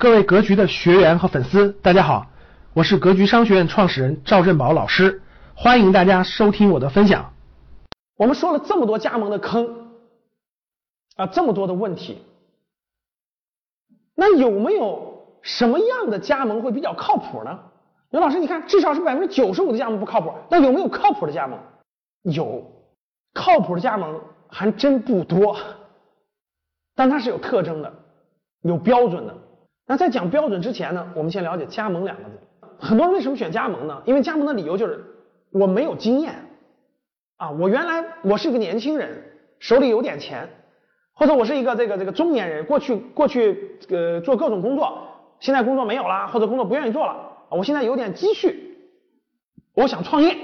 各位格局的学员和粉丝，大家好，我是格局商学院创始人赵振宝老师，欢迎大家收听我的分享。我们说了这么多加盟的坑啊，这么多的问题，那有没有什么样的加盟会比较靠谱呢？刘老师，你看，至少是百分之九十五的加盟不靠谱，那有没有靠谱的加盟？有，靠谱的加盟还真不多，但它是有特征的，有标准的。那在讲标准之前呢，我们先了解加盟两个字。很多人为什么选加盟呢？因为加盟的理由就是我没有经验啊，我原来我是一个年轻人，手里有点钱，或者我是一个这个这个中年人，过去过去呃做各种工作，现在工作没有了，或者工作不愿意做了，我现在有点积蓄，我想创业。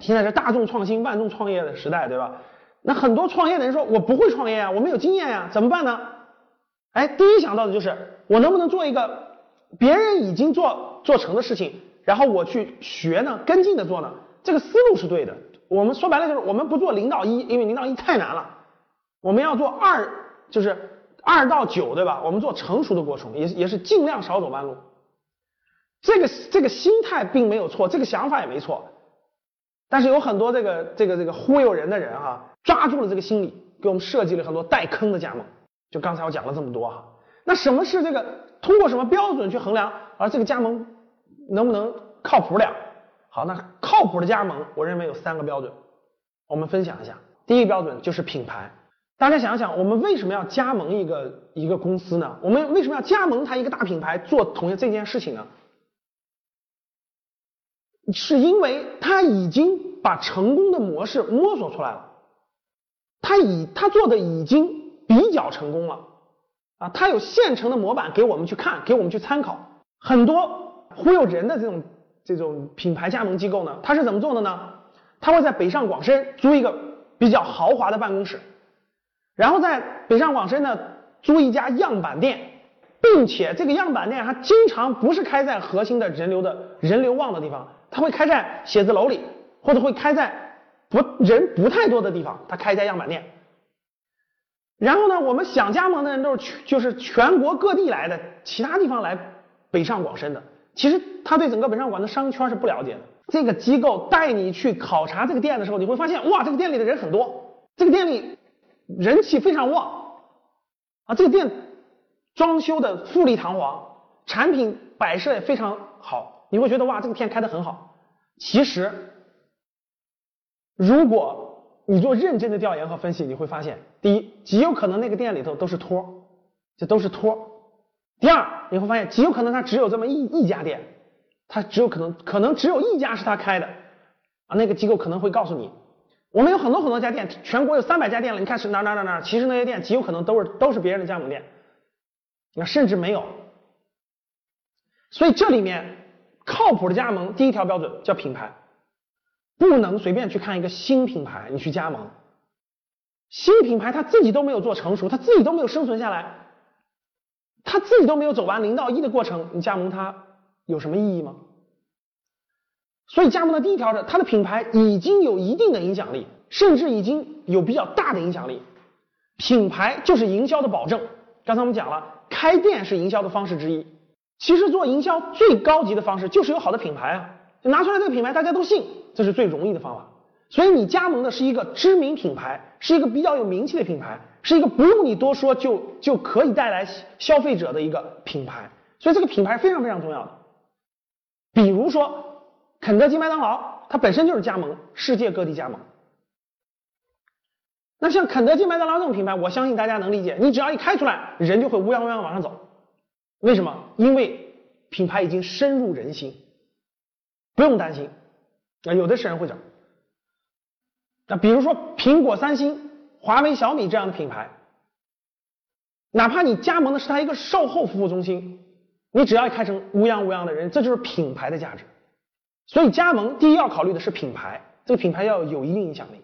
现在是大众创新、万众创业的时代，对吧？那很多创业的人说，我不会创业啊，我没有经验呀，怎么办呢？哎，第一想到的就是我能不能做一个别人已经做做成的事情，然后我去学呢，跟进的做呢？这个思路是对的。我们说白了就是我们不做零到一，因为零到一太难了。我们要做二，就是二到九，对吧？我们做成熟的过程，也也是尽量少走弯路。这个这个心态并没有错，这个想法也没错。但是有很多这个这个这个忽悠人的人哈，抓住了这个心理，给我们设计了很多带坑的加盟。就刚才我讲了这么多哈，那什么是这个？通过什么标准去衡量？而这个加盟能不能靠谱点？好，那靠谱的加盟，我认为有三个标准，我们分享一下。第一个标准就是品牌。大家想想，我们为什么要加盟一个一个公司呢？我们为什么要加盟它一个大品牌做同样这件事情呢？是因为他已经把成功的模式摸索出来了，他已他做的已经。比较成功了啊，他有现成的模板给我们去看，给我们去参考。很多忽悠人的这种这种品牌加盟机构呢，他是怎么做的呢？他会在北上广深租一个比较豪华的办公室，然后在北上广深呢租一家样板店，并且这个样板店还经常不是开在核心的人流的人流旺的地方，他会开在写字楼里，或者会开在不人不太多的地方，他开一家样板店。然后呢，我们想加盟的人都是全就是全国各地来的，其他地方来北上广深的。其实他对整个北上广的商圈是不了解的。这个机构带你去考察这个店的时候，你会发现，哇，这个店里的人很多，这个店里人气非常旺啊，这个店装修的富丽堂皇，产品摆设也非常好，你会觉得哇，这个店开的很好。其实，如果你做认真的调研和分析，你会发现，第一，极有可能那个店里头都是托，这都是托。第二，你会发现，极有可能他只有这么一一家店，他只有可能可能只有一家是他开的啊。那个机构可能会告诉你，我们有很多很多家店，全国有三百家店了，你看是哪哪哪哪，其实那些店极有可能都是都是别人的加盟店，那甚至没有。所以这里面靠谱的加盟，第一条标准叫品牌。不能随便去看一个新品牌，你去加盟。新品牌他自己都没有做成熟，他自己都没有生存下来，他自己都没有走完零到一的过程，你加盟它有什么意义吗？所以加盟的第一条是，它的品牌已经有一定的影响力，甚至已经有比较大的影响力。品牌就是营销的保证。刚才我们讲了，开店是营销的方式之一。其实做营销最高级的方式就是有好的品牌啊，拿出来这个品牌大家都信。这是最容易的方法，所以你加盟的是一个知名品牌，是一个比较有名气的品牌，是一个不用你多说就就可以带来消费者的一个品牌，所以这个品牌非常非常重要的。比如说肯德基、麦当劳，它本身就是加盟，世界各地加盟。那像肯德基、麦当劳这种品牌，我相信大家能理解，你只要一开出来，人就会乌泱乌泱往上走。为什么？因为品牌已经深入人心，不用担心。啊，有的是人会讲。那比如说苹果、三星、华为、小米这样的品牌，哪怕你加盟的是它一个售后服务中心，你只要开成乌泱乌泱的人，这就是品牌的价值。所以加盟第一要考虑的是品牌，这个品牌要有一定影响力。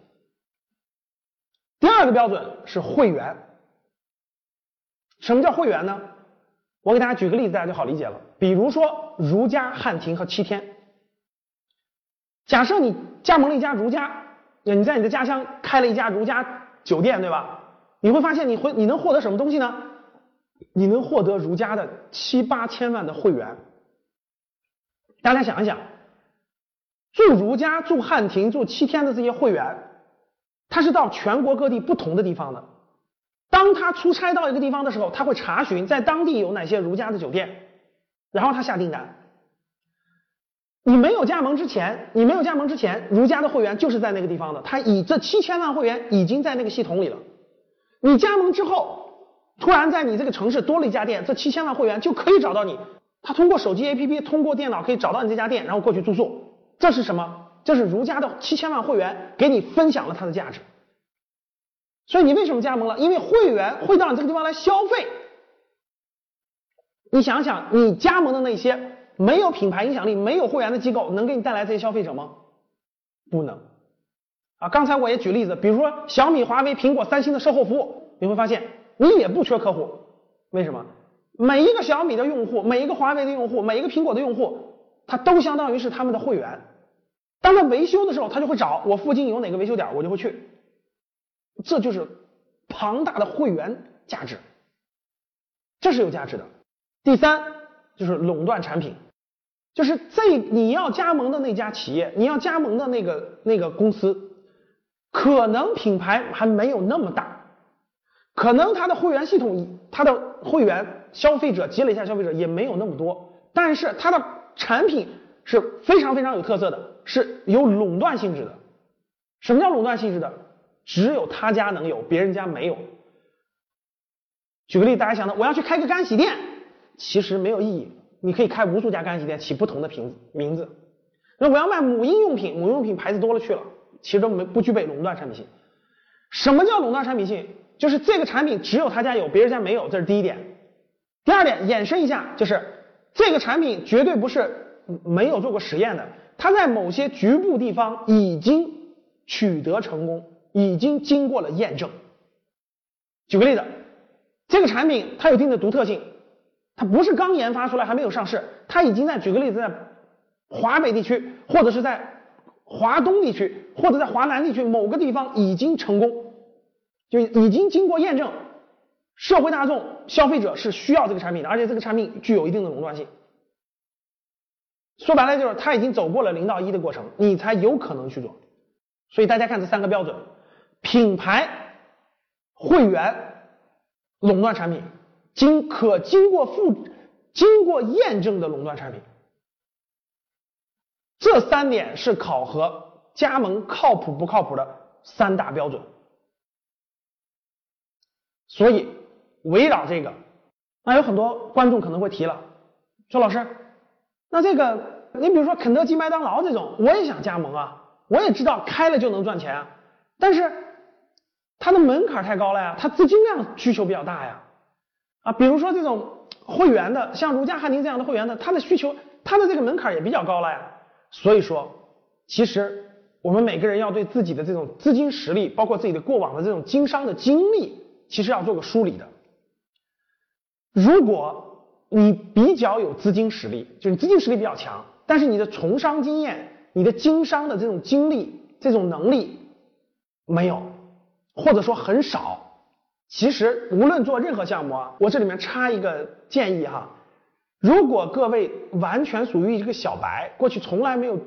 第二个标准是会员。什么叫会员呢？我给大家举个例子，大家就好理解了。比如说如家、汉庭和七天。假设你加盟了一家如家，你在你的家乡开了一家如家酒店，对吧？你会发现你会你能获得什么东西呢？你能获得如家的七八千万的会员。大家想一想，住如家、住汉庭、住七天的这些会员，他是到全国各地不同的地方的。当他出差到一个地方的时候，他会查询在当地有哪些如家的酒店，然后他下订单。你没有加盟之前，你没有加盟之前，如家的会员就是在那个地方的，他以这七千万会员已经在那个系统里了。你加盟之后，突然在你这个城市多了一家店，这七千万会员就可以找到你。他通过手机 APP，通过电脑可以找到你这家店，然后过去住宿。这是什么？这是如家的七千万会员给你分享了他的价值。所以你为什么加盟了？因为会员会到你这个地方来消费。你想想，你加盟的那些没有品牌影响力、没有会员的机构，能给你带来这些消费者吗？不能。啊，刚才我也举例子，比如说小米、华为、苹果、三星的售后服务，你会发现你也不缺客户。为什么？每一个小米的用户，每一个华为的用户，每一个苹果的用户，他都相当于是他们的会员。当他维修的时候，他就会找我附近有哪个维修点，我就会去。这就是庞大的会员价值，这是有价值的。第三就是垄断产品，就是这你要加盟的那家企业，你要加盟的那个那个公司，可能品牌还没有那么大，可能它的会员系统，它的会员。消费者积累下，消费者也没有那么多，但是它的产品是非常非常有特色的，是有垄断性质的。什么叫垄断性质的？只有他家能有，别人家没有。举个例，大家想到我要去开个干洗店，其实没有意义，你可以开无数家干洗店，起不同的名名字。那我要卖母婴用品，母婴用品牌子多了去了，其实没不具备垄断产品性。什么叫垄断产品性？就是这个产品只有他家有，别人家没有，这是第一点。第二点，延伸一下，就是这个产品绝对不是没有做过实验的，它在某些局部地方已经取得成功，已经经过了验证。举个例子，这个产品它有一定的独特性，它不是刚研发出来还没有上市，它已经在举个例子，在华北地区或者是在华东地区或者在华南地区某个地方已经成功，就已经经过验证。社会大众、消费者是需要这个产品的，而且这个产品具有一定的垄断性。说白了就是他已经走过了零到一的过程，你才有可能去做。所以大家看这三个标准：品牌、会员、垄断产品，经可经过复经过验证的垄断产品。这三点是考核加盟靠谱不靠谱的三大标准。所以。围绕这个，那有很多观众可能会提了，说老师，那这个你比如说肯德基、麦当劳这种，我也想加盟啊，我也知道开了就能赚钱啊，但是它的门槛太高了呀，它资金量需求比较大呀，啊，比如说这种会员的，像如家汉庭这样的会员的，他的需求，他的这个门槛也比较高了呀，所以说，其实我们每个人要对自己的这种资金实力，包括自己的过往的这种经商的经历，其实要做个梳理的。如果你比较有资金实力，就是资金实力比较强，但是你的从商经验、你的经商的这种经历、这种能力没有，或者说很少，其实无论做任何项目啊，我这里面插一个建议哈，如果各位完全属于一个小白，过去从来没有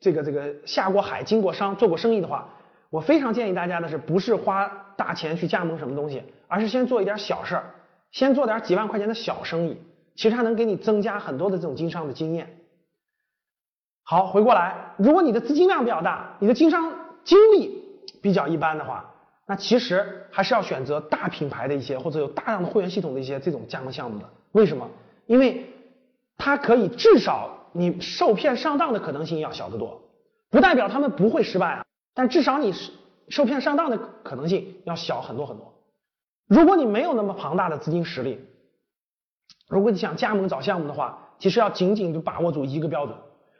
这个这个下过海、经过商、做过生意的话，我非常建议大家的是，不是花大钱去加盟什么东西，而是先做一点小事儿。先做点几万块钱的小生意，其实它能给你增加很多的这种经商的经验。好，回过来，如果你的资金量比较大，你的经商经历比较一般的话，那其实还是要选择大品牌的一些或者有大量的会员系统的一些这种加盟项目的。为什么？因为它可以至少你受骗上当的可能性要小得多，不代表他们不会失败啊，但至少你受骗上当的可能性要小很多很多。如果你没有那么庞大的资金实力，如果你想加盟找项目的话，其实要紧紧的把握住一个标准，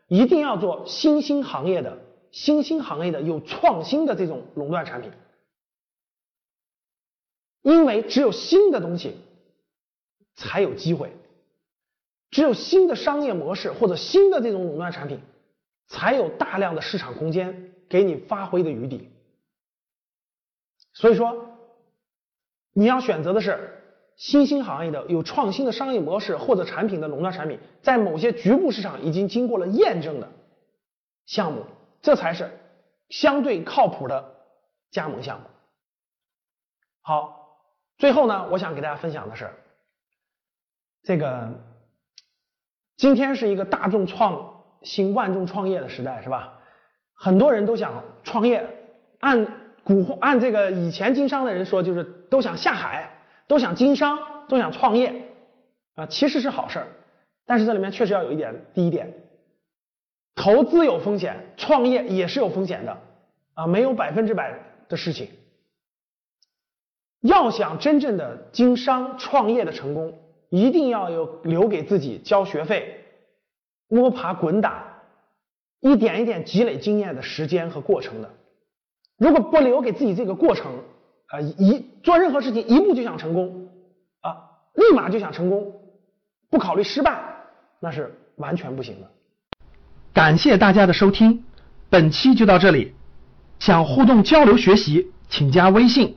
一定要做新兴行业的、新兴行业的有创新的这种垄断产品，因为只有新的东西才有机会，只有新的商业模式或者新的这种垄断产品，才有大量的市场空间给你发挥的余地。所以说。你要选择的是新兴行业的有创新的商业模式或者产品的垄断产品，在某些局部市场已经经过了验证的项目，这才是相对靠谱的加盟项目。好，最后呢，我想给大家分享的是，这个今天是一个大众创新、万众创业的时代，是吧？很多人都想创业，按古按这个以前经商的人说，就是都想下海，都想经商，都想创业啊，其实是好事儿，但是这里面确实要有一点，第一点，投资有风险，创业也是有风险的啊，没有百分之百的事情。要想真正的经商创业的成功，一定要有留给自己交学费、摸爬滚打、一点一点积累经验的时间和过程的。如果不留给自己这个过程，啊，一做任何事情一步就想成功，啊，立马就想成功，不考虑失败，那是完全不行的。感谢大家的收听，本期就到这里。想互动交流学习，请加微信。